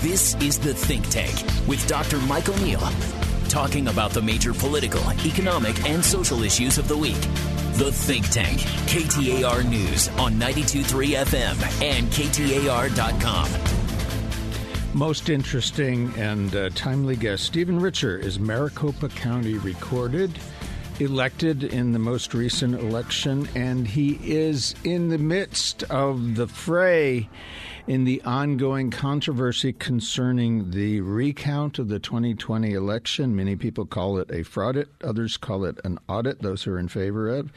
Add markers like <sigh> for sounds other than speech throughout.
This is The Think Tank with Dr. Michael Neal, talking about the major political, economic, and social issues of the week. The Think Tank, KTAR News on 923 FM and KTAR.com. Most interesting and uh, timely guest, Stephen Richer, is Maricopa County recorded, elected in the most recent election, and he is in the midst of the fray in the ongoing controversy concerning the recount of the 2020 election. Many people call it a fraud, others call it an audit, those who are in favor of.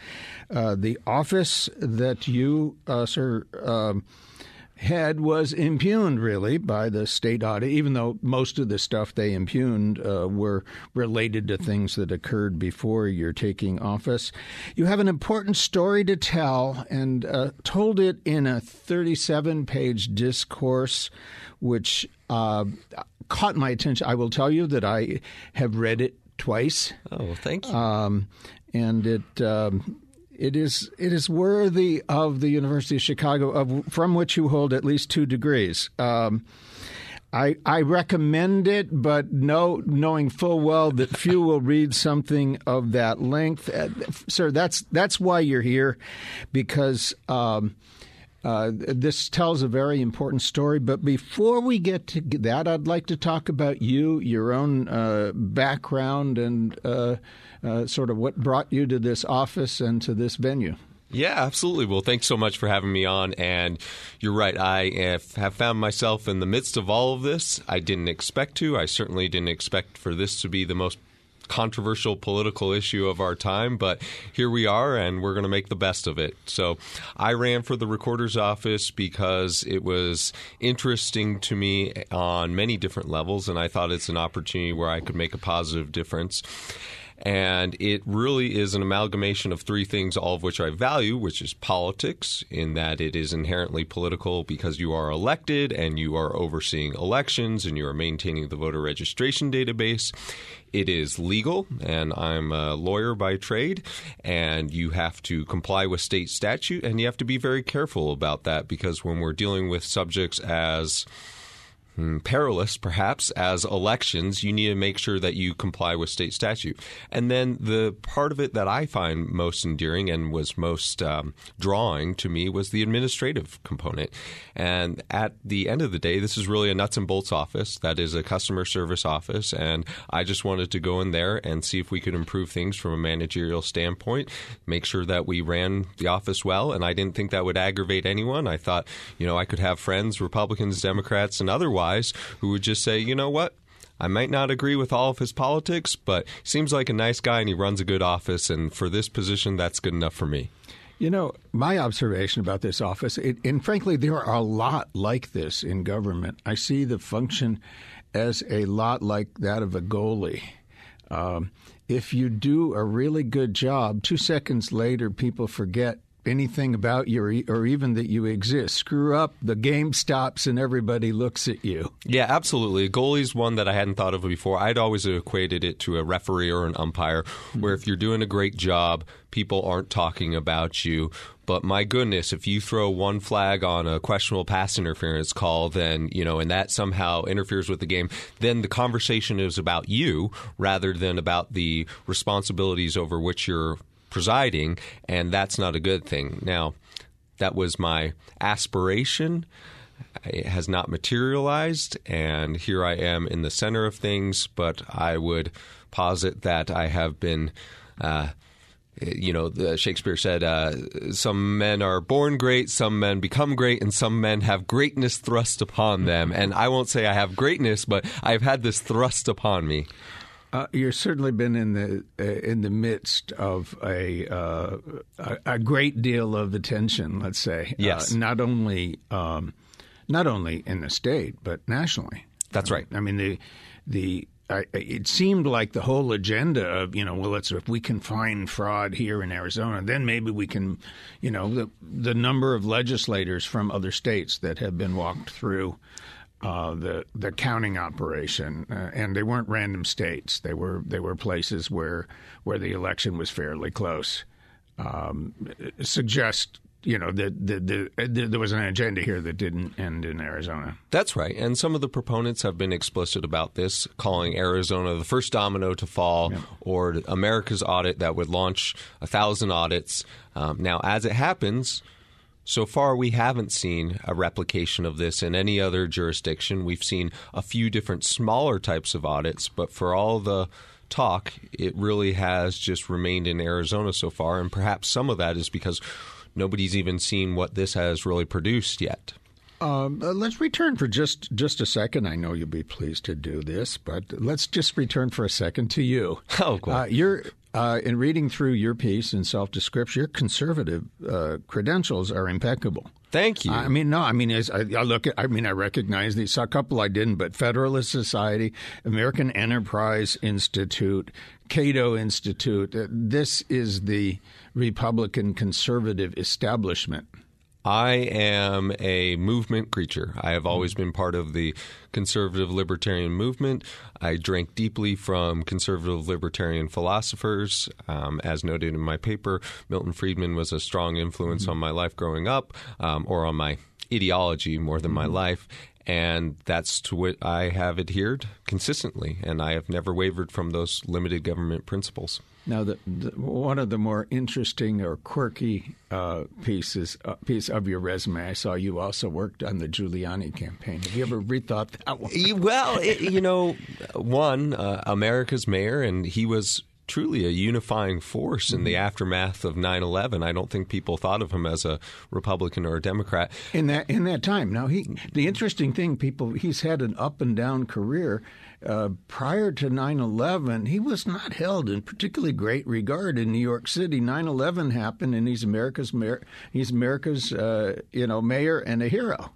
Uh, the office that you, uh, sir, um, had was impugned really by the state audit, even though most of the stuff they impugned uh, were related to things that occurred before your taking office. You have an important story to tell and uh, told it in a 37 page discourse, which uh, caught my attention. I will tell you that I have read it twice. Oh, thank you. Um, and it. Um, it is it is worthy of the University of Chicago, of, from which you hold at least two degrees. Um, I, I recommend it, but know, knowing full well that few will read something of that length. Uh, sir, that's that's why you're here, because um, uh, this tells a very important story. But before we get to that, I'd like to talk about you, your own uh, background, and uh, sort of what brought you to this office and to this venue. Yeah, absolutely. Well, thanks so much for having me on. And you're right. I have found myself in the midst of all of this. I didn't expect to. I certainly didn't expect for this to be the most controversial political issue of our time, but here we are and we're going to make the best of it. So I ran for the recorder's office because it was interesting to me on many different levels, and I thought it's an opportunity where I could make a positive difference. And it really is an amalgamation of three things, all of which I value, which is politics, in that it is inherently political because you are elected and you are overseeing elections and you are maintaining the voter registration database. It is legal, and I'm a lawyer by trade, and you have to comply with state statute, and you have to be very careful about that because when we're dealing with subjects as perilous, perhaps, as elections, you need to make sure that you comply with state statute. And then the part of it that I find most endearing and was most um, drawing to me was the administrative component. And at the end of the day, this is really a nuts and bolts office. That is a customer service office. And I just wanted to go in there and see if we could improve things from a managerial standpoint, make sure that we ran the office well. And I didn't think that would aggravate anyone. I thought, you know, I could have friends, Republicans, Democrats, and otherwise who would just say, you know what? I might not agree with all of his politics, but seems like a nice guy and he runs a good office. And for this position, that's good enough for me. You know, my observation about this office, it, and frankly, there are a lot like this in government. I see the function as a lot like that of a goalie. Um, if you do a really good job, two seconds later, people forget anything about you or, or, even that you exist. Screw up, the game stops and everybody looks at you. Yeah, absolutely. Goalie's one that I hadn't thought of before. I'd always equated it to a referee or an umpire, where if you're doing a great job, people aren't talking about you. But my goodness, if you throw one flag on a questionable pass interference call, then, you know, and that somehow interferes with the game, then the conversation is about you rather than about the responsibilities over which you're presiding, and that's not a good thing. Now, that was my aspiration. It has not materialized, and here I am in the center of things, but I would posit that I have been. Uh, you know, Shakespeare said, uh, "Some men are born great, some men become great, and some men have greatness thrust upon them." And I won't say I have greatness, but I've had this thrust upon me. Uh, you've certainly been in the uh, in the midst of a, uh, a, a great deal of attention. Let's say, uh, yes, not only um, not only in the state but nationally. That's right. I mean the the I, it seemed like the whole agenda of you know well let's if we can find fraud here in Arizona then maybe we can you know the the number of legislators from other states that have been walked through uh, the the counting operation, uh, and they weren't random states. They were they were places where where the election was fairly close. Um, suggest you know the, the, the, there was an agenda here that didn't end in Arizona. That's right, and some of the proponents have been explicit about this, calling Arizona the first domino to fall, yeah. or America's audit that would launch a thousand audits. Um, now, as it happens. So far, we haven't seen a replication of this in any other jurisdiction. We've seen a few different smaller types of audits, but for all the talk, it really has just remained in Arizona so far. And perhaps some of that is because nobody's even seen what this has really produced yet. Um, uh, let's return for just just a second. I know you'll be pleased to do this, but let's just return for a second to you. <laughs> Oh, cool. Uh, you're uh, in reading through your piece in self description. Your conservative uh, credentials are impeccable. Thank you. I mean, no, I mean, as I, I, look at, I mean, I recognize these. A couple I didn't, but Federalist Society, American Enterprise Institute, Cato Institute. Uh, this is the Republican conservative establishment. I am a movement creature. I have always been part of the conservative libertarian movement. I drank deeply from conservative libertarian philosophers. Um, as noted in my paper, Milton Friedman was a strong influence mm-hmm. on my life growing up, um, or on my ideology more than my mm-hmm. life and that's to what I have adhered consistently, and I have never wavered from those limited government principles. Now, the, the, one of the more interesting or quirky uh, pieces uh, piece of your resume, I saw you also worked on the Giuliani campaign. Have you ever rethought that one? Well, it, you know, one uh, America's mayor, and he was truly a unifying force in the mm-hmm. aftermath of 9/11. I don't think people thought of him as a Republican or a Democrat in that in that time. Now he the interesting thing people he's had an up and down career. Uh, prior to 9/11, he was not held in particularly great regard in New York City. 9/11 happened, and he's America's mayor. He's America's uh, you know mayor and a hero.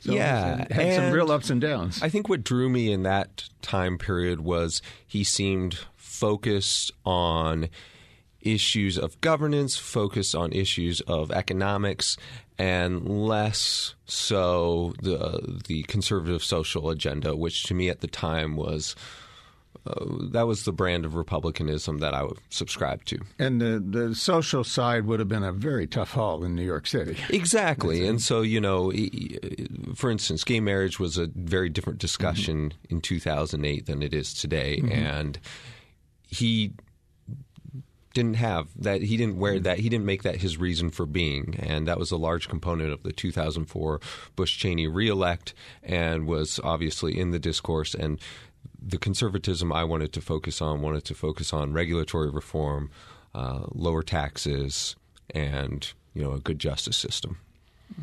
So yeah, had, had some real ups and downs. I think what drew me in that time period was he seemed focused on issues of governance, focused on issues of economics, and less so the the conservative social agenda, which to me at the time was. Uh, that was the brand of republicanism that I would subscribe to. And the, the social side would have been a very tough haul in New York City. Exactly. and so, you know, for instance, gay marriage was a very different discussion mm-hmm. in 2008 than it is today. Mm-hmm. And he didn't have that he didn't wear that he didn't make that his reason for being. And that was a large component of the 2004 Bush Cheney reelect and was obviously in the discourse. And the conservatism I wanted to focus on wanted to focus on regulatory reform uh, lower taxes and you know a good justice system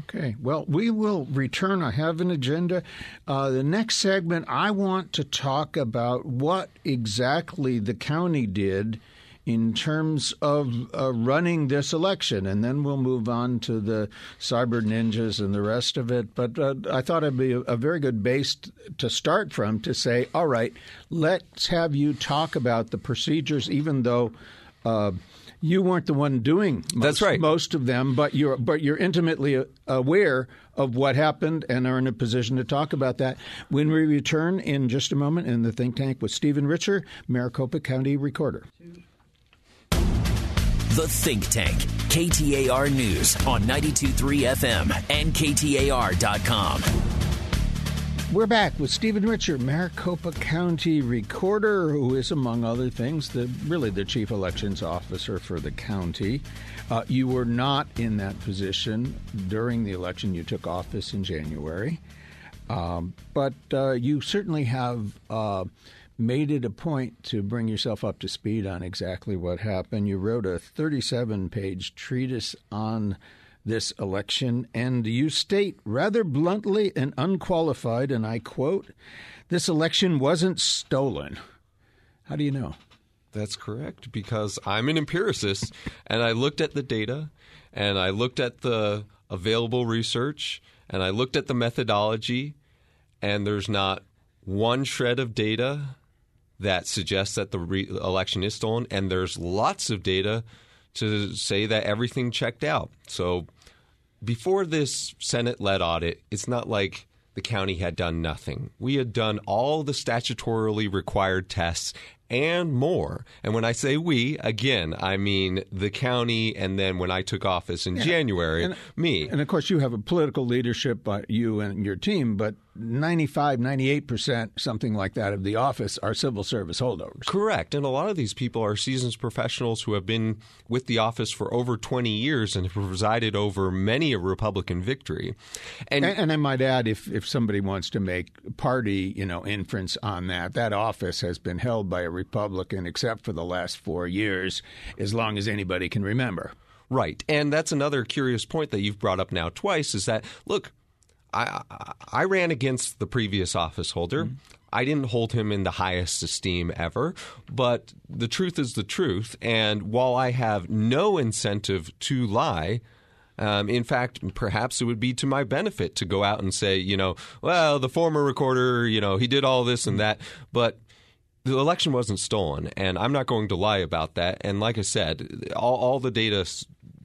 Okay. Well, we will return. I have an agenda. Uh, the next segment, I want to talk about what exactly the county did in terms of uh, running this election, and then we'll move on to the cyber ninjas and the rest of it. But uh, I thought it'd be a, very good base to start from to say, all right, let's have you talk about the procedures, even though uh, you weren't the one doing most, That's right. most of them, but you're but you're intimately aware of what happened and are in a position to talk about that. When we return in just a moment in the think tank with Stephen Richer, Maricopa County Recorder. The Think Tank, KTAR News on 92.3 FM and KTAR.com. We're back with Stephen Richer, Maricopa County Recorder, who is, among other things, the really the chief elections officer for the county. Uh, you were not in that position during the election. You took office in January, um, but uh, you certainly have. Uh, made it a point to bring yourself up to speed on exactly what happened. You wrote a 37 page treatise on this election, and you state rather bluntly and unqualified, and I quote, this election wasn't stolen. How do you know? That's correct, because I'm an empiricist, and I looked at the data, and I looked at the available research, and I looked at the methodology, and there's not one shred of data that suggests that the re- election is stolen, and there's lots of data to say that everything checked out. So before this Senate led audit, it's not like the county had done nothing. We had done all the statutorily required tests, and more. And when I say we, again, I mean the county, and then when I took office in yeah. January, and, me. And of course, you have a political leadership, uh, you and your team, but 95, 98%, something like that, of the office are civil service holdovers. Correct. And a lot of these people are seasoned professionals who have been with the office for over 20 years and have presided over many a Republican victory. And, and, and I might add, if, if somebody wants to make party, you know, inference on that, that office has been held by a Republican except for the last four years, as long as anybody can remember. Right. And that's another curious point that you've brought up now twice is that, look, I, I ran against the previous office holder. Mm-hmm. I didn't hold him in the highest esteem ever, but the truth is the truth. And while I have no incentive to lie, um, in fact, perhaps it would be to my benefit to go out and say, you know, well, the former recorder, you know, he did all this and that. But the election wasn't stolen, and I'm not going to lie about that. And like I said, all, all the data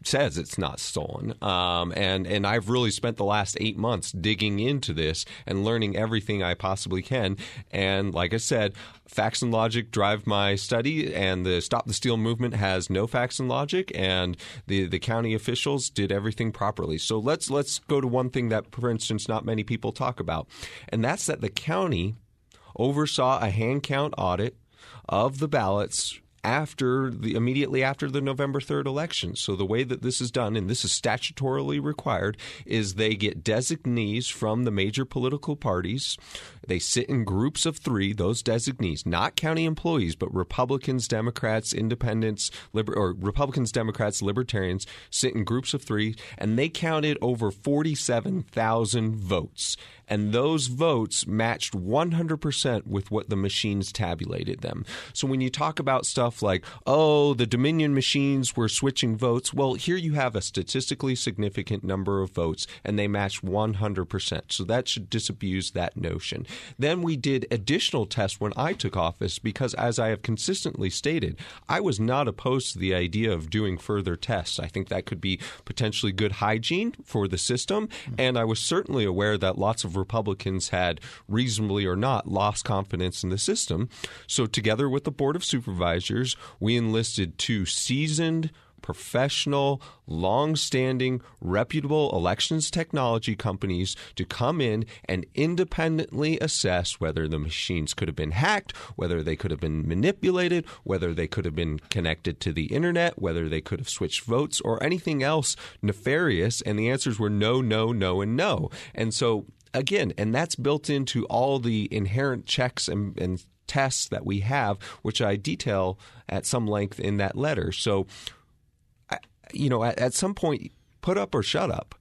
says it's not stolen. Um, and and I've really spent the last eight months digging into this and learning everything I possibly can. And like I said, facts and logic drive my study, and the Stop the Steal movement has no facts and logic, and the the county officials did everything properly. So let's let's go to one thing that, for instance, not many people talk about, and that's that the county oversaw a hand count audit of the ballots after the immediately after the November 3rd election. So the way that this is done and this is statutorily required is they get designees from the major political parties. They sit in groups of 3, those designees, not county employees, but Republicans, Democrats, Independents, liber- or Republicans, Democrats, Libertarians sit in groups of 3 and they counted over 47,000 votes and those votes matched 100% with what the machines tabulated them. So when you talk about stuff like, oh, the Dominion machines were switching votes, well, here you have a statistically significant number of votes, and they matched 100%. So that should disabuse that notion. Then we did additional tests when I took office because, as I have consistently stated, I was not opposed to the idea of doing further tests. I think that could be potentially good hygiene for the system, and I was certainly aware that lots of Republicans had reasonably or not lost confidence in the system. So, together with the Board of Supervisors, we enlisted two seasoned professional, long standing, reputable elections technology companies to come in and independently assess whether the machines could have been hacked, whether they could have been manipulated, whether they could have been connected to the internet, whether they could have switched votes, or anything else nefarious. And the answers were no, no, no, and no. And so again, and that's built into all the inherent checks and, and tests that we have, which I detail at some length in that letter. So, you know, at, at some point, put up or shut up.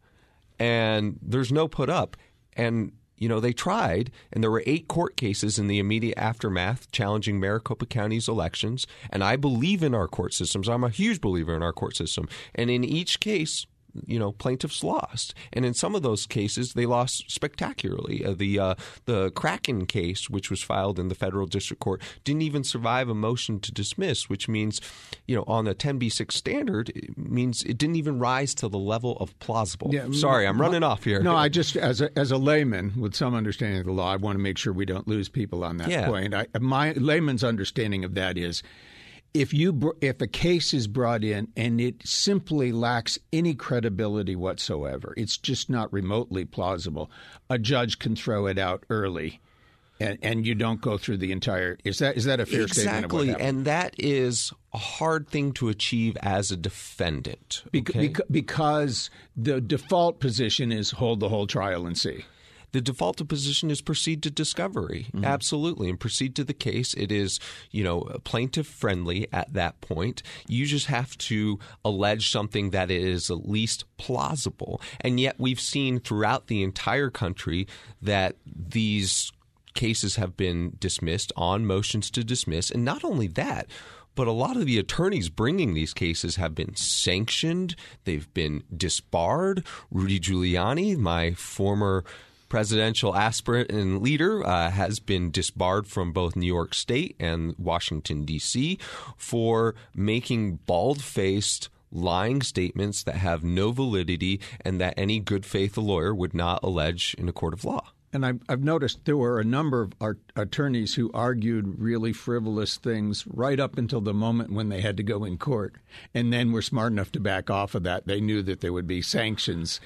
And there's no put up. And you know, they tried, and there were eight court cases in the immediate aftermath challenging Maricopa County's elections. And I believe in our court systems. I'm a huge believer in our court system. And in each case, you know plaintiffs lost, and in some of those cases they lost spectacularly. Uh, the uh, the Kraken case, which was filed in the federal district court, didn't even survive a motion to dismiss, which means, you know, on the 10b6 standard, it means it didn't even rise to the level of plausible. Yeah, Sorry, I'm running off here. No, I just as a, as a layman with some understanding of the law, I want to make sure we don't lose people on that yeah. point. I, my layman's understanding of that is if you if a case is brought in and it simply lacks any credibility whatsoever, it's just not remotely plausible. A judge can throw it out early. And, and you don't go through the entire. Is that is that a fair exactly. statement? Exactly, and that is a hard thing to achieve as a defendant. Okay? because the default position is hold the whole trial and see. The default position is proceed to discovery. Mm-hmm. Absolutely. And proceed to the case. It is, you know, plaintiff friendly at that point. You just have to allege something that is at least plausible. And yet we've seen throughout the entire country that these cases have been dismissed on motions to dismiss. And not only that, but a lot of the attorneys bringing these cases have been sanctioned. They've been disbarred. Rudy Giuliani, my former presidential aspirant and leader, uh, has been disbarred from both New York State and Washington, D.C., for making bald faced lying statements that have no validity and that any good faith lawyer would not allege in a court of law. And I've, noticed there were a number of attorneys who argued really frivolous things right up until the moment when they had to go in court, and then were smart enough to back off of that. They knew that there would be sanctions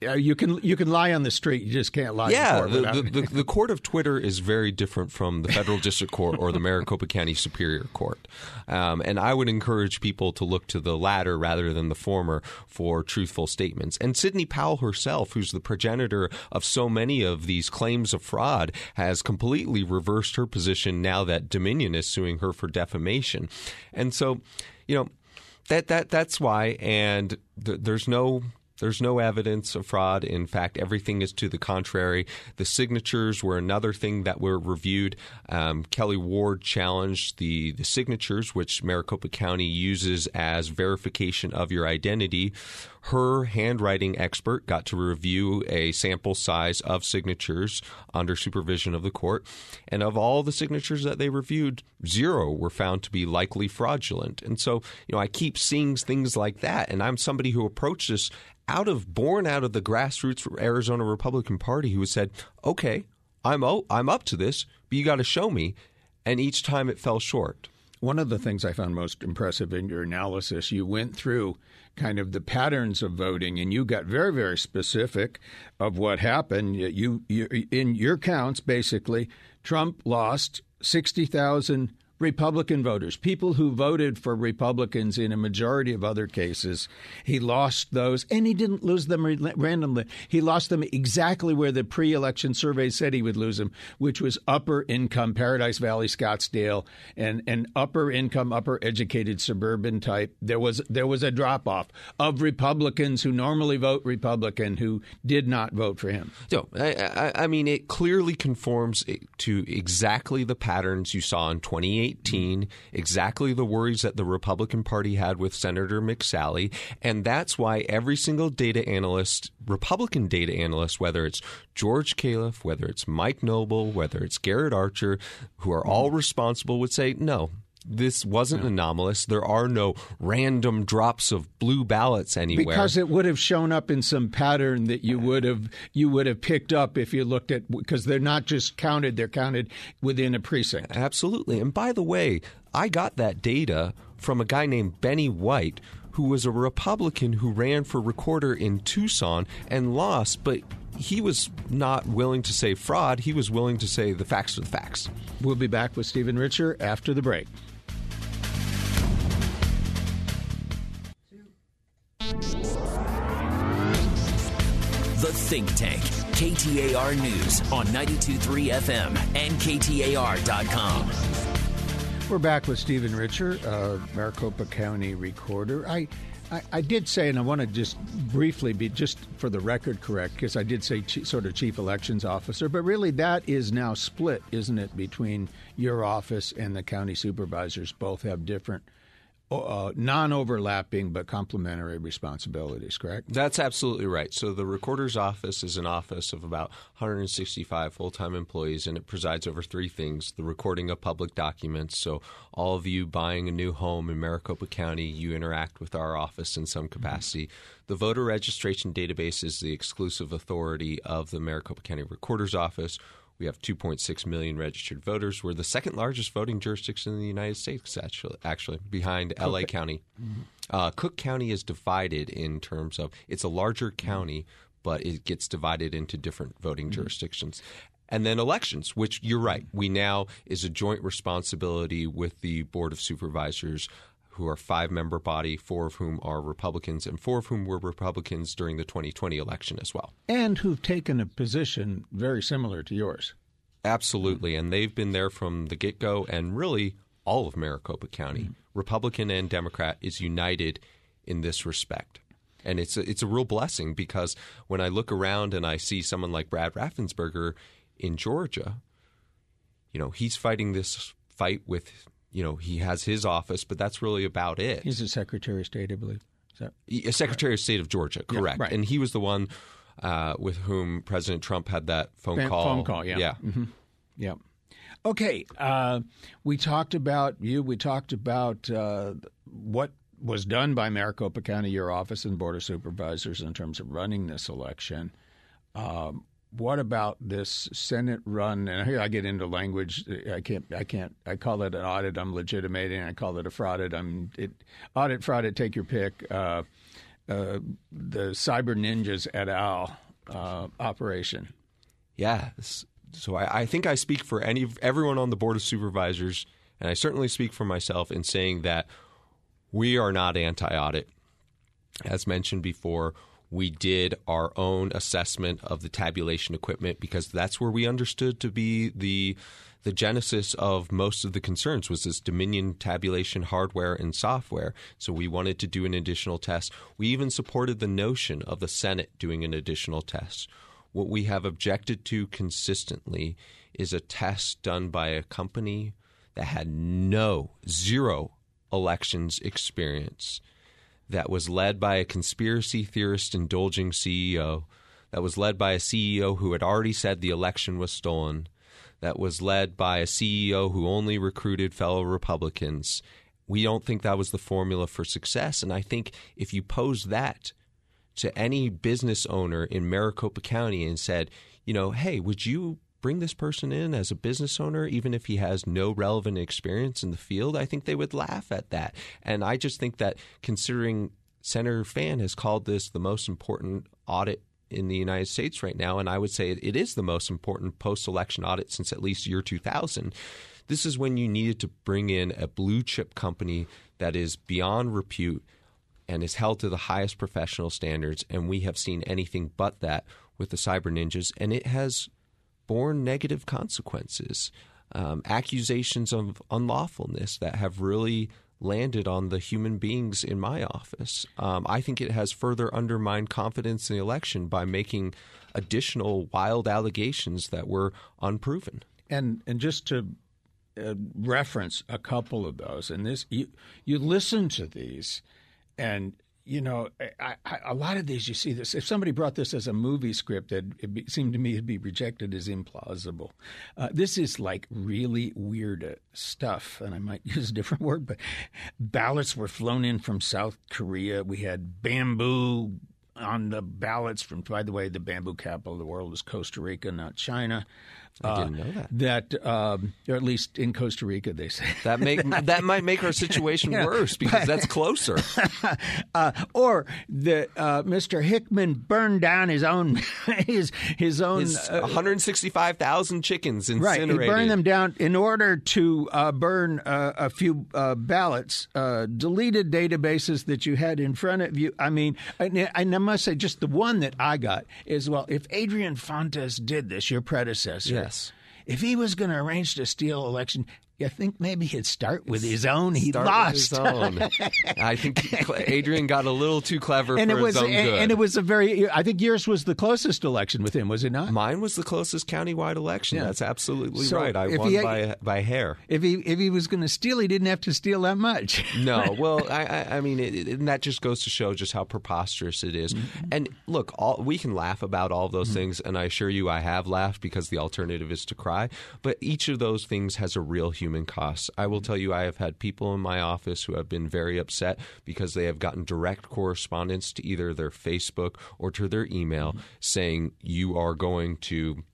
you can you can lie on the street. You just can't lie. Yeah, the, the, the, the, court of Twitter is very different from the federal district court or the Maricopa County Superior Court, um, and I would encourage people to look to the latter rather than the former for truthful statements. And Sidney Powell herself, who's the progenitor of so many of these claims of fraud, has completely reversed her position now that Dominion is suing her for defamation, and so you know that that that's why. And th- there's no there's no evidence of fraud. In fact, everything is to the contrary. The signatures were another thing that were reviewed. Um, Kelli Ward challenged the, the signatures, which Maricopa County uses as verification of your identity. Her handwriting expert got to review a sample size of signatures under supervision of the court. And of all the signatures that they reviewed, zero were found to be likely fraudulent. And so, you know, I keep seeing things like that. And I'm somebody who approached this out of born out of the grassroots Arizona Republican Party who said, "Okay, I'm o- I'm up to this, but you got to show me." And each time it fell short. One of the things I found most impressive in your analysis, you went through kind of the patterns of voting, and you got very, very specific of what happened. You, you in your counts, basically, Trump lost sixty thousand Republican voters, people who voted for Republicans in a majority of other cases. He lost those, and he didn't lose them randomly. He lost them exactly where the pre election survey said he would lose them, which was upper income, Paradise Valley, Scottsdale, and, and upper income, upper educated suburban type. There was, there was a drop off of Republicans who normally vote Republican who did not vote for him. No, I, I, I mean, it clearly conforms to exactly the patterns you saw in 2018 2018, exactly the worries that the Republican Party had with Senator McSally. And that's why every single data analyst, Republican data analyst, whether it's George Khalaf, whether it's Mike Noble, whether it's Garrett Archer, who are all responsible, would say, no, this wasn't no. anomalous. There are no random drops of blue ballots anywhere because it would have shown up in some pattern that you would have you would have picked up if you looked at because they're not just counted; they're counted within a precinct. Absolutely. And by the way, I got that data from a guy named Benny White. Who was a Republican who ran for recorder in Tucson and lost, but he was not willing to say fraud. He was willing to say the facts are the facts. We'll be back with Stephen Richer after the break. Think Tank, KTAR News on 92.3 FM and KTAR.com. We're back with Stephen Richer, uh, Maricopa County Recorder. I, I, I, did say, and I want to just briefly be just for the record correct, because I did say sort of chief elections officer, but really that is now split, isn't it, between your office and the county supervisors? Both have different uh, non-overlapping but complementary responsibilities. Correct? That's absolutely right. So the recorder's office is an office of about 165 full-time employees, and it presides over three things: the recording of public documents. So all of you buying a new home in Maricopa County, you interact with our office in some capacity. Mm-hmm. The voter registration database is the exclusive authority of the Maricopa County Recorder's Office we have 2.6 million registered voters. We're the second largest voting jurisdiction in the United States, actually, actually behind Cook. LA County. Mm-hmm. Uh, Cook County is divided in terms of it's a larger county, but it gets divided into different voting mm-hmm. jurisdictions. And then elections, which you're right, we now is a joint responsibility with the Board of Supervisors who are five member body, four of whom are Republicans, and four of whom were Republicans during the 2020 election as well. And who've taken a position very similar to yours. Absolutely. And they've been there from the get go, and really all of Maricopa County, mm-hmm. Republican and Democrat, is united in this respect. And it's a, it's a real blessing because when I look around and I see someone like Brad Raffensperger in Georgia, you know, he's fighting this fight with you know, he has his office, but that's really about it. He's the Secretary of State, I believe. A Secretary right. of State of Georgia, correct. Yeah, right. And he was the one uh, with whom President Trump had that phone call. Phone call, yeah. Yeah. Mm-hmm. yeah. Okay. Uh, we talked about you. We talked about uh, what was done by Maricopa County, your office and Board of Supervisors in terms of running this election. Um, what about this Senate run? And here I get into language. I can't. I can't. I call it an audit. I'm legitimating. I call it a frauded. I'm it, audit, frauded. Take your pick. Uh, uh, the Cyber Ninjas et al. Uh, operation. Yeah. So I, I think I speak for any everyone on the board of supervisors, and I certainly speak for myself in saying that we are not anti-audit. As mentioned before, we did our own assessment of the tabulation equipment because that's where we understood to be the the genesis of most of the concerns was this Dominion tabulation hardware and software. So we wanted to do an additional test. We even supported the notion of the Senate doing an additional test. What we have objected to consistently is a test done by a company that had no, zero elections experience that was led by a conspiracy theorist indulging CEO, that was led by a CEO who had already said the election was stolen, that was led by a CEO who only recruited fellow Republicans. We don't think that was the formula for success. And I think if you pose that to any business owner in Maricopa County and said, you know, hey, would you bring this person in as a business owner, even if he has no relevant experience in the field, I think they would laugh at that. And I just think that considering Senator Fann has called this the most important audit in the United States right now, and I would say it is the most important post election audit since at least year 2000. This is when you needed to bring in a blue chip company that is beyond repute and is held to the highest professional standards. And we have seen anything but that with the Cyber Ninjas. And it has borne negative consequences, um, accusations of unlawfulness that have really landed on the human beings in my office. Um, I think it has further undermined confidence in the election by making additional wild allegations that were unproven. And and just to uh, reference a couple of those, and this you you listen to these, and you know, I, I, a lot of these you see this. If somebody brought this as a movie script, it, it seemed to me it'd be rejected as implausible. Uh, this is like really weird uh, stuff, and I might <laughs> use a different word, but ballots were flown in from South Korea. We had bamboo on the ballots from. By the way, the bamboo capital of the world is Costa Rica, not China. I didn't know that. That, um, or at least in Costa Rica, they say that make <laughs> that might make our situation worse because but, that's closer. <laughs> uh, or that uh, Mr. Hickman burned down his own <laughs> his his own his uh, 165,000 chickens incinerated. Right, he burned them down in order to uh, burn uh, a few uh, ballots, deleted databases that you had in front of you. I mean, and I must say, just the one that I got is well, if Adrian Fontes did this, your predecessor. Yeah Yes. If he was going to arrange to steal election, you think maybe he'd start with his own. He start lost. Own. I think <laughs> Adrian got a little too clever and for it was, his own and, good. And it was a very. I think yours was the closest election with him, was it not? Mine was the closest countywide election. Yeah. That's absolutely so right. I won he, by by hair. If he if he was going to steal, he didn't have to steal that much. no, <laughs> well, I I, I mean, it, it, and that just goes to show just how preposterous it is. Mm-hmm. And look, all, we can laugh about all those mm-hmm. things, and I assure you, I have laughed because the alternative is to cry. But each of those things has a real human cost. I will tell you, I have had people in my office who have been very upset because they have gotten direct correspondence to either their Facebook or to their email mm-hmm. saying, You are going to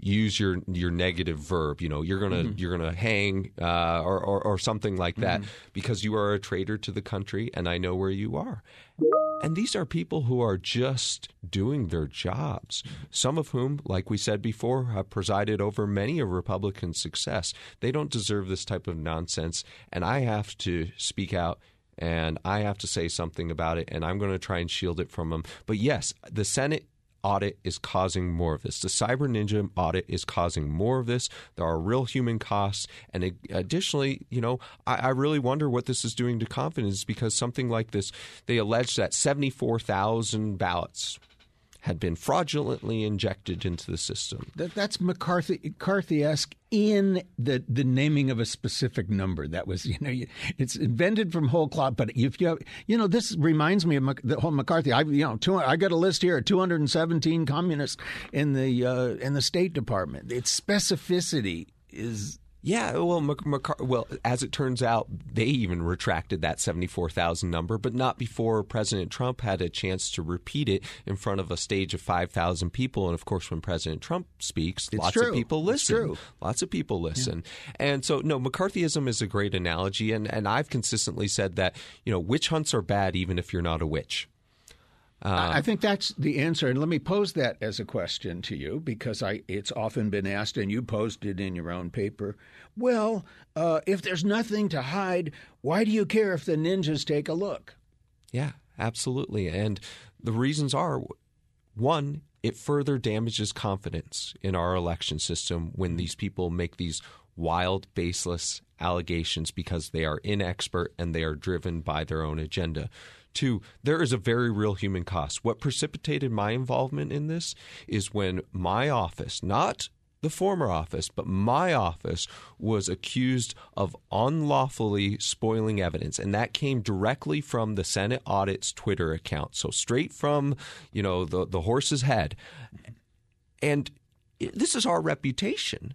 use your your negative verb. You know, you're gonna mm-hmm. you're gonna hang uh, or, or, or something like that mm-hmm. because you are a traitor to the country, and I know where you are. And these are people who are just doing their jobs, some of whom, like we said before, have presided over many a Republican success. They don't deserve this type of nonsense. And I have to speak out and I have to say something about it, and I'm going to try and shield it from them. But yes, the Senate audit is causing more of this. The Cyber Ninja audit is causing more of this. There are real human costs. And additionally, you know, I, I really wonder what this is doing to confidence because something like this, they allege that 74,000 ballots had been fraudulently injected into the system. That, that's McCarthy McCarthy-esque in the the naming of a specific number. That was you know it's invented from whole cloth. But if you have, you know this reminds me of the whole McCarthy. I you know two, I got a list here: 217 communists in the uh, in the State Department. Its specificity is Yeah, well, McCar- well, as it turns out, they even retracted that 74,000 number, but not before President Trump had a chance to repeat it in front of a stage of 5,000 people. And of course, when President Trump speaks, It's lots true. of people listen. true. Lots of people listen. And so, no, McCarthyism is a great analogy. And, and I've consistently said that, you know, witch hunts are bad even if you're not a witch. I I think that's the answer, and let me pose that as a question to you because I it's often been asked, and you posed it in your own paper. Well, uh, if there's nothing to hide, why do you care if the ninjas take a look? Yeah, absolutely. And the reasons are one, it further damages confidence in our election system when these people make these wild, baseless allegations because they are inexpert and they are driven by their own agenda. Two, there is a very real human cost. What precipitated my involvement in this is when my office, not the former office, but my office was accused of unlawfully spoiling evidence, and that came directly from the Senate Audit's Twitter account. So straight from you know the the horse's head, and this is our reputation.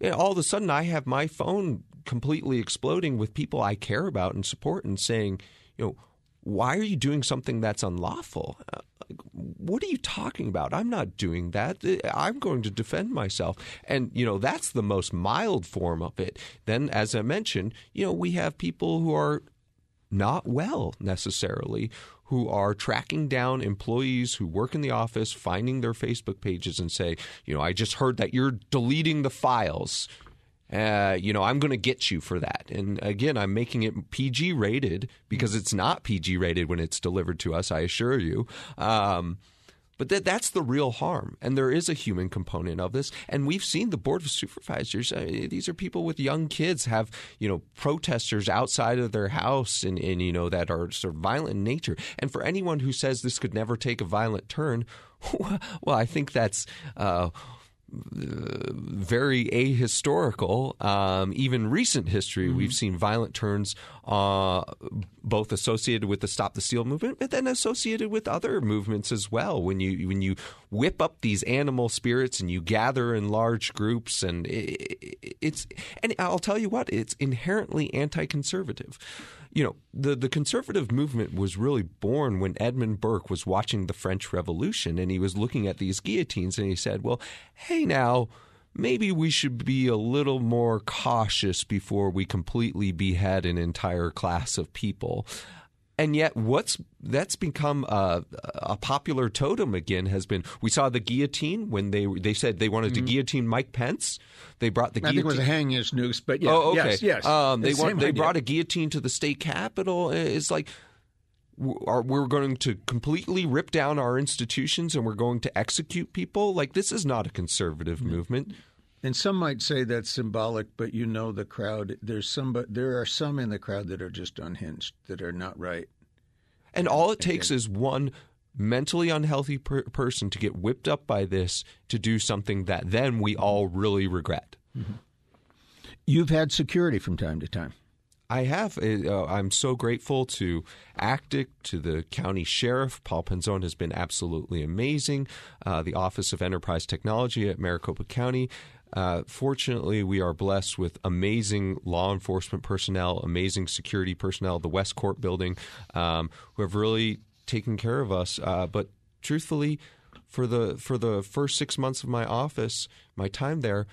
And all of a sudden, I have my phone completely exploding with people I care about and support, and saying, you know. Why are you doing something that's unlawful? Uh, what are you talking about? I'm not doing that. I'm going to defend myself. And, you know, that's the most mild form of it. Then, as I mentioned, you know, we have people who are not well necessarily who are tracking down employees who work in the office, finding their Facebook pages and say, you know, I just heard that you're deleting the files. Uh, you know, I'm going to get you for that. And again, I'm making it PG rated because it's not PG rated when it's delivered to us, I assure you. Um, but that that's the real harm, and there is a human component of this. And we've seen the board of supervisors; uh, these are people with young kids, have you know protesters outside of their house, and, and you know that are sort of violent in nature. And for anyone who says this could never take a violent turn, <laughs> well, I think that's. Uh, very ahistorical. Um, even recent history, we've seen violent turns, uh, both associated with the Stop the Steal movement, but then associated with other movements as well. When you when you whip up these animal spirits and you gather in large groups, and it, it's and I'll tell you what, it's inherently anti-conservative. You know, the the conservative movement was really born when Edmund Burke was watching the French Revolution, and he was looking at these guillotines, and he said, "Well, hey now." maybe we should be a little more cautious before we completely behead an entire class of people. And yet, what's that's become a, a popular totem again has been we saw the guillotine when they they said they wanted to guillotine Mike Pence. They brought the Mm-hmm. I think it was a guillotine. hang his noose, but yeah, oh, okay. yes, yes. Um, they the want, they idea. brought a guillotine to the state capitol. It's like are we're going to completely rip down our institutions and we're going to execute people. Like this is not a conservative Mm-hmm. movement. And some might say that's symbolic, but you know the crowd. There's some, but there are some in the crowd that are just unhinged, that are not right. And all it takes is one mentally unhealthy per- person to get whipped up by this to do something that then we all really regret. You've had security from time to time. I have. Uh, I'm so grateful to ACTIC, to the county sheriff. Paul Penzone has been absolutely amazing. Uh, the Office of Enterprise Technology at Maricopa County. Uh, fortunately, we are blessed with amazing law enforcement personnel, amazing security personnel, the West Court building, um, who have really taken care of us. Uh, but truthfully, for the for the first six months of my office, my time there,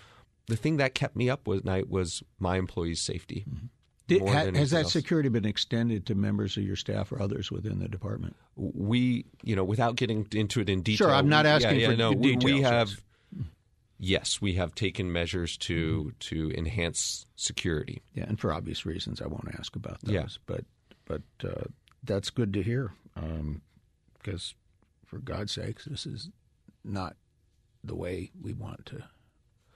the thing that kept me up at night was my employees' safety. Did, ha- has that else. security been extended to members of your staff or others within the department? we, you know, without getting into it in detail. Sure, I'm not we- asking yeah, for yeah, no, the we- We have, yes. we have taken measures to to enhance security. Yeah, and for obvious reasons, I won't ask about those. Yeah. But but uh, that's good to hear because, for God's sakes, this is not the way we want to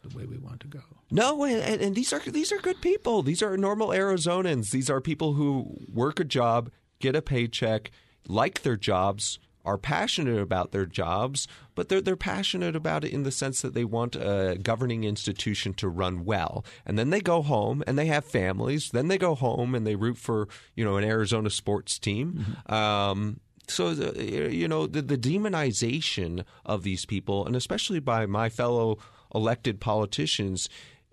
the way we want to go. No, and, and, and these are these are good people. These are normal Arizonans. These are people who work a job, get a paycheck, like their jobs, are passionate about their jobs, but they're they're passionate about it in the sense that they want a governing institution to run well. And then they go home and they have families. Then they go home and they root for you know an Arizona sports team. Um, so the, you know the, the demonization of these people, and especially by my fellow elected politicians,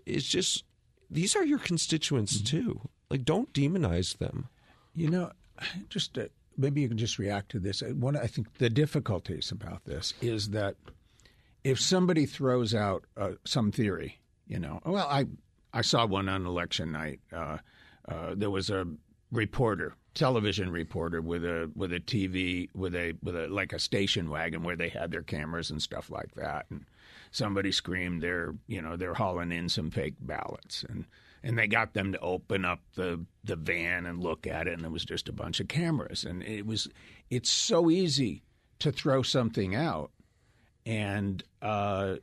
is just these are your constituents too. Like, don't demonize them. You know, <sighs> just uh, maybe you can just react to this. One, I think the difficulties about this is that if somebody throws out uh, some theory, you know, well, I I saw one on election night. Uh, uh, there was a reporter, television reporter, with a with a TV with a with a like a station wagon where they had their cameras and stuff like that, and somebody screamed they're you know they're hauling in some fake ballots and and they got them to open up the the van and look at it and it was just a bunch of cameras. And it was it's so easy to throw something out. And uh,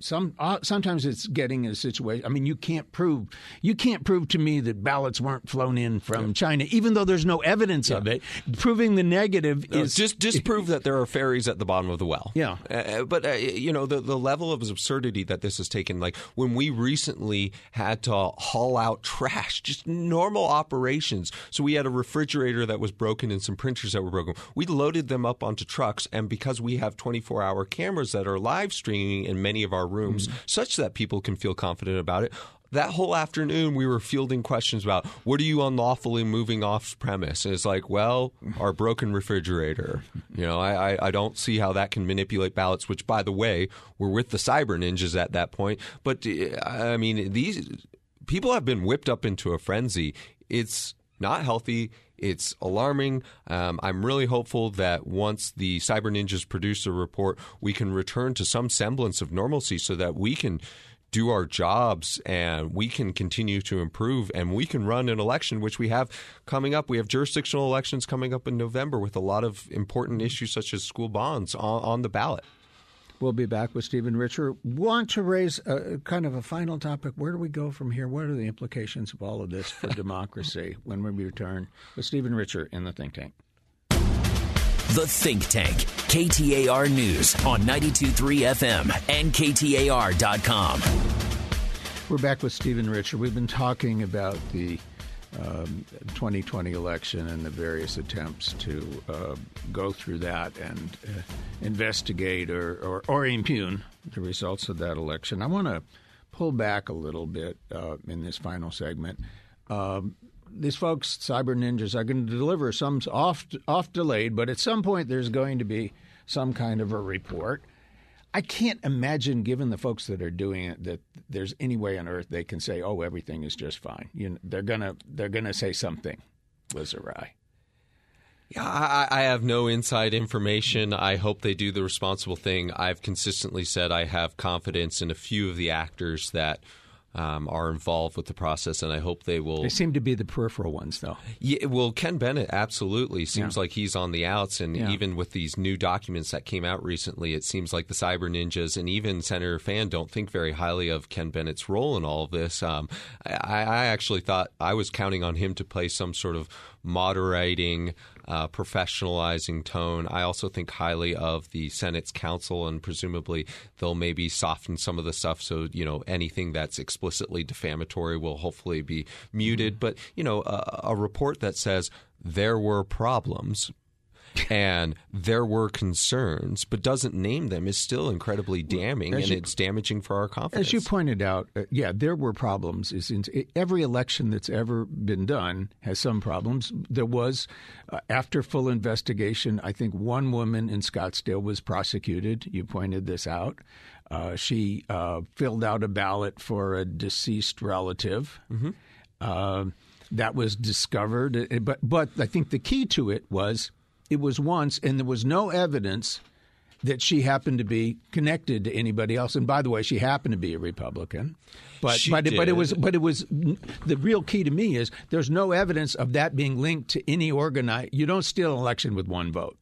some uh, sometimes it's getting in a situation. I mean, you can't prove you can't prove to me that ballots weren't flown in from China, even though there's no evidence of it. Proving the negative No, is just disprove that there are fairies at the bottom of the well. Yeah. Uh, but uh, you know the the level of absurdity that this has taken. Like when we recently had to haul out trash, just normal operations. So we had a refrigerator that was broken and some printers that were broken. We loaded them up onto trucks, and because we have 24 hour cameras that are live streaming in many of our rooms, mm-hmm. such that people can feel confident about it. That whole afternoon, we were fielding questions about what are you unlawfully moving off premise? And it's like, well, our broken refrigerator. You know, I, I, I don't see how that can manipulate ballots. Which, by the way, we're with the cyber ninjas at that point. But I mean, these people have been whipped up into a frenzy. It's not healthy. It's alarming. Um, I'm really hopeful that once the Cyber Ninjas produce a report, we can return to some semblance of normalcy so that we can do our jobs and we can continue to improve and we can run an election, which we have coming up. We have jurisdictional elections coming up in November with a lot of important issues such as school bonds on, on the ballot. We'll be back with Stephen Richer. Want to raise a, kind of a final topic. Where do we go from here? What are the implications of all of this for <laughs> democracy when we return with Stephen Richer in the think tank? The Think Tank, KTAR News on 923 FM and KTAR.com. We're back with Stephen Richer. We've been talking about the um, 2020 election and the various attempts to uh, go through that and uh, investigate or, or, or impugn the results of that election. I want to pull back a little bit uh, in this final segment. Um, these folks, cyber ninjas, are going to deliver some off off delayed, but at some point there's going to be some kind of a report. I can't imagine, given the folks that are doing it, that there's any way on earth they can say, "Oh, everything is just fine." You know, they're gonna they're gonna say something was awry. Yeah, I, I have no inside information. I hope they do the responsible thing. I've consistently said I have confidence in a few of the actors that um, are involved with the process, and I hope they will. They seem to be the peripheral ones, though. Yeah, well, Ken Bennett absolutely seems Yeah. like he's on the outs, and Yeah. even with these new documents that came out recently, it seems like the cyber ninjas and even Senator Fann don't think very highly of Ken Bennett's role in all of this. Um, I, I actually thought I was counting on him to play some sort of moderating, uh, professionalizing tone. I also think highly of the Senate's counsel, and presumably they'll maybe soften some of the stuff so you know anything that's explicitly defamatory will hopefully be muted. But you know, a, a report that says there were problems. And there were concerns, but doesn't name them is still incredibly damning, and you- it's damaging for our confidence. As you pointed out, uh, yeah, there were problems. In, every election that's ever been done has some problems. There was, uh, after full investigation, I think one woman in Scottsdale was prosecuted. You pointed this out. Uh, she uh, filled out a ballot for a deceased relative. Uh, that was discovered, Uh, but but I think the key to it was it was once, and there was no evidence that she happened to be connected to anybody else. And by the way, she happened to be a Republican. But She but it, but it was but it was the real key to me is there's no evidence of that being linked to any organized. You don't steal an election with one vote.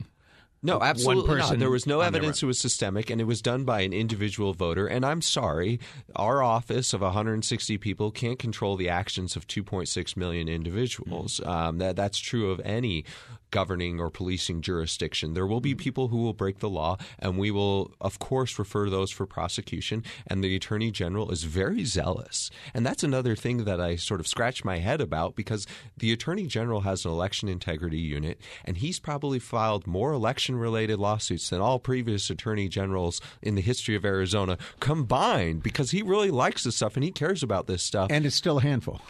No, absolutely not. There was no evidence it was systemic, and it was done by an individual voter. And I'm sorry, our office of 160 people can't control the actions of 2.6 million individuals. Mm-hmm. Um, that that's true of any governing or policing jurisdiction. There will be mm-hmm. people who will break the law, and we will, of course, refer those for prosecution. And the Attorney General is very zealous. And that's another thing that I sort of scratch my head about because the Attorney General has an election integrity unit, and he's probably filed more election related lawsuits than all previous Attorney Generals in the history of Arizona combined because he really likes this stuff and he cares about this stuff. And it's still a handful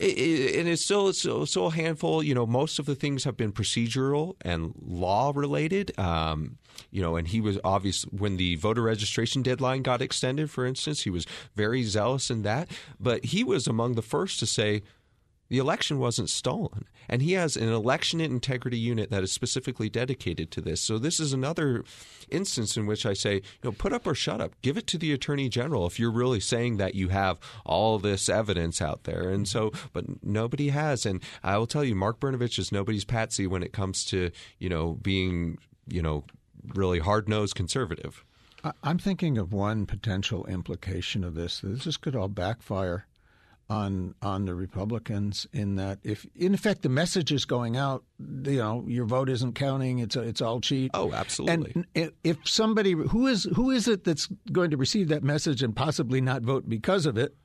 and it's still so still, a handful. You know, most of the things have been procedural and law related. Um, you know, and he was obvious when the voter registration deadline got extended. For instance, he was very zealous in that. But he was among the first to say the election wasn't stolen. And he has an election integrity unit that is specifically dedicated to this. So this is another instance in which I say, you know, put up or shut up. Give it to the attorney general if you're really saying that you have all this evidence out there. And so, but nobody has. And I will tell you, Mark Brnovich is nobody's patsy when it comes to, you know, being, you know, really hard nosed conservative. I'm thinking of one potential implication of this. This could all backfire on on the Republicans in that if in effect the message is going out, you know, your vote isn't counting. It's it's all cheat. Oh, absolutely. And if somebody who is who is it that's going to receive that message and possibly not vote because of it,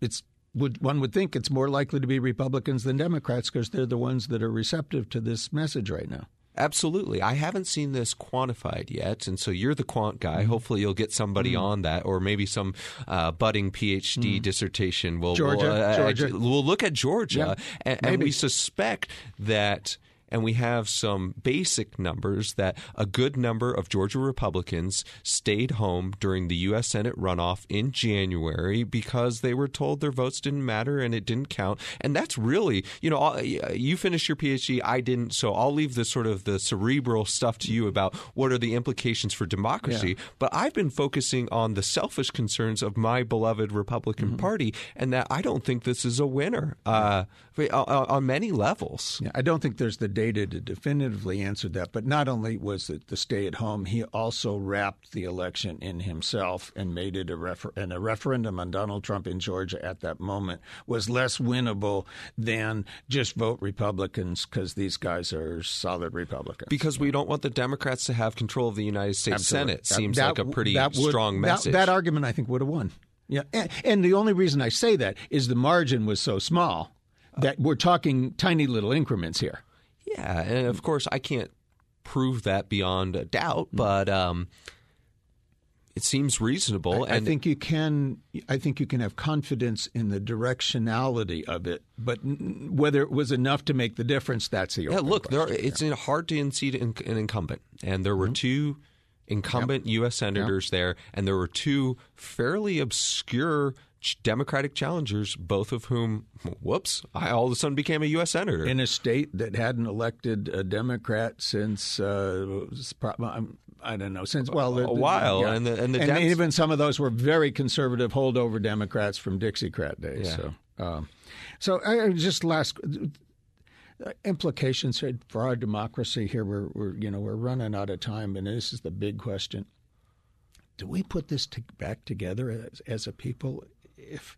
it's would one would think it's more likely to be Republicans than Democrats because they're the ones that are receptive to this message right now. Absolutely. I haven't seen this quantified yet. And so you're the quant guy. Mm-hmm. Hopefully you'll get somebody mm-hmm. on that or maybe some uh, budding PhD mm-hmm. dissertation. Will, Georgia, we'll, uh, Georgia. we'll look at Georgia. Yeah, and, and we suspect that – and we have some basic numbers that a good number of Georgia Republicans stayed home during the U.S. Senate runoff in January because they were told their votes didn't matter and it didn't count. And that's really, you know, you finished your PhD, I didn't, so I'll leave the sort of the cerebral stuff to you about what are the implications for democracy. Yeah. But I've been focusing on the selfish concerns of my beloved Republican mm-hmm. Party, and that I don't think this is a winner uh, on many levels. Yeah, I don't think there's the data to definitively answer that. But not only was it the stay at home, he also wrapped the election in himself and made it a refer- and a referendum on Donald Trump in Georgia at that moment was less winnable than just vote Republicans because these guys are solid Republicans. Because we don't want the Democrats to have control of the United States Absolutely. Senate. Seems that, like a pretty would, strong message. That, that argument, I think, would have won. Yeah, and, and, the only reason I say that is the margin was so small that we're talking tiny little increments here. Yeah, and of course I can't prove that beyond a doubt, mm. but um, it seems reasonable. I, I, think you can. I think you can have confidence in the directionality of it, but whether it was enough to make the difference, that's the yeah. Look, there, it's yeah. hard to unseat an incumbent, and there were mm-hmm. two incumbent yep. U.S. senators yep. there, and there were two fairly obscure Democratic challengers, both of whom, whoops, I all of a sudden became a U.S. senator in a state that hadn't elected a Democrat since uh, I don't know since well a, while, yeah. and the, and, the and even some of those were very conservative holdover Democrats from Dixiecrat days. Yeah. So, um, so I, just last Uh, implications for our democracy here. We're, we're you know we're running out of time, and this is the big question do we put this to, back together as, as, a people? if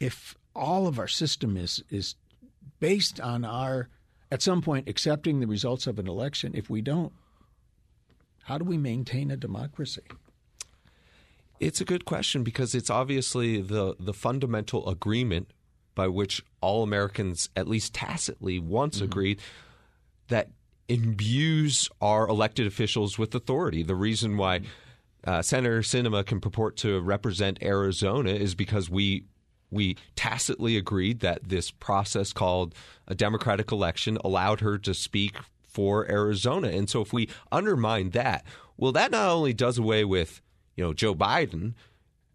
if all of our system is is based on our at some point accepting the results of an election, if we don't, how do we maintain a democracy? It's a good question because it's obviously the the fundamental agreement by which all Americans, at least tacitly, once mm-hmm. agreed that imbues our elected officials with authority. The reason why uh, Senator Sinema can purport to represent Arizona is because we we tacitly agreed that this process called a democratic election allowed her to speak for Arizona. And so if we undermine that, well, that not only does away with you know Joe Biden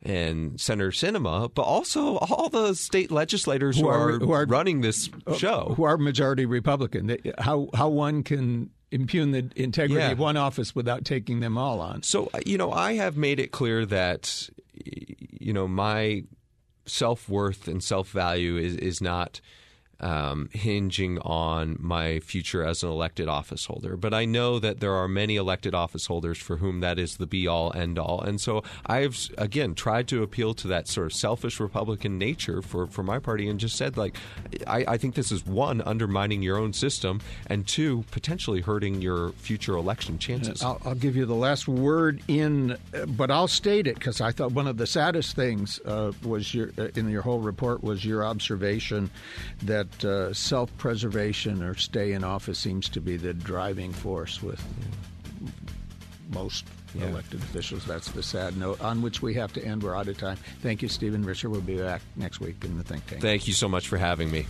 and Senator Sinema, but also all the state legislators who, who, are, who are, running this uh, show, who are majority Republican. How how one can impugn the integrity yeah. of one office without taking them all on. So, uh, you know, I have made it clear that, you know, my self worth and self value is, is not um, hinging on my future as an elected office holder. But I know that there are many elected office holders for whom that is the be all end all. And so I've, again, tried to appeal to that sort of selfish Republican nature for, for my party and just said, like, I, I think this is one, undermining your own system, and two, potentially hurting your future election chances. I'll, I'll give you the last word in, but I'll state it because I thought one of the saddest things uh, was your uh, in your whole report was your observation that that uh, self preservation or stay in office seems to be the driving force with most yeah. elected officials. That's the sad note on which we have to end. We're out of time. Thank you, Stephen Richer. We'll be back next week in the think tank. Thank you so much for having me.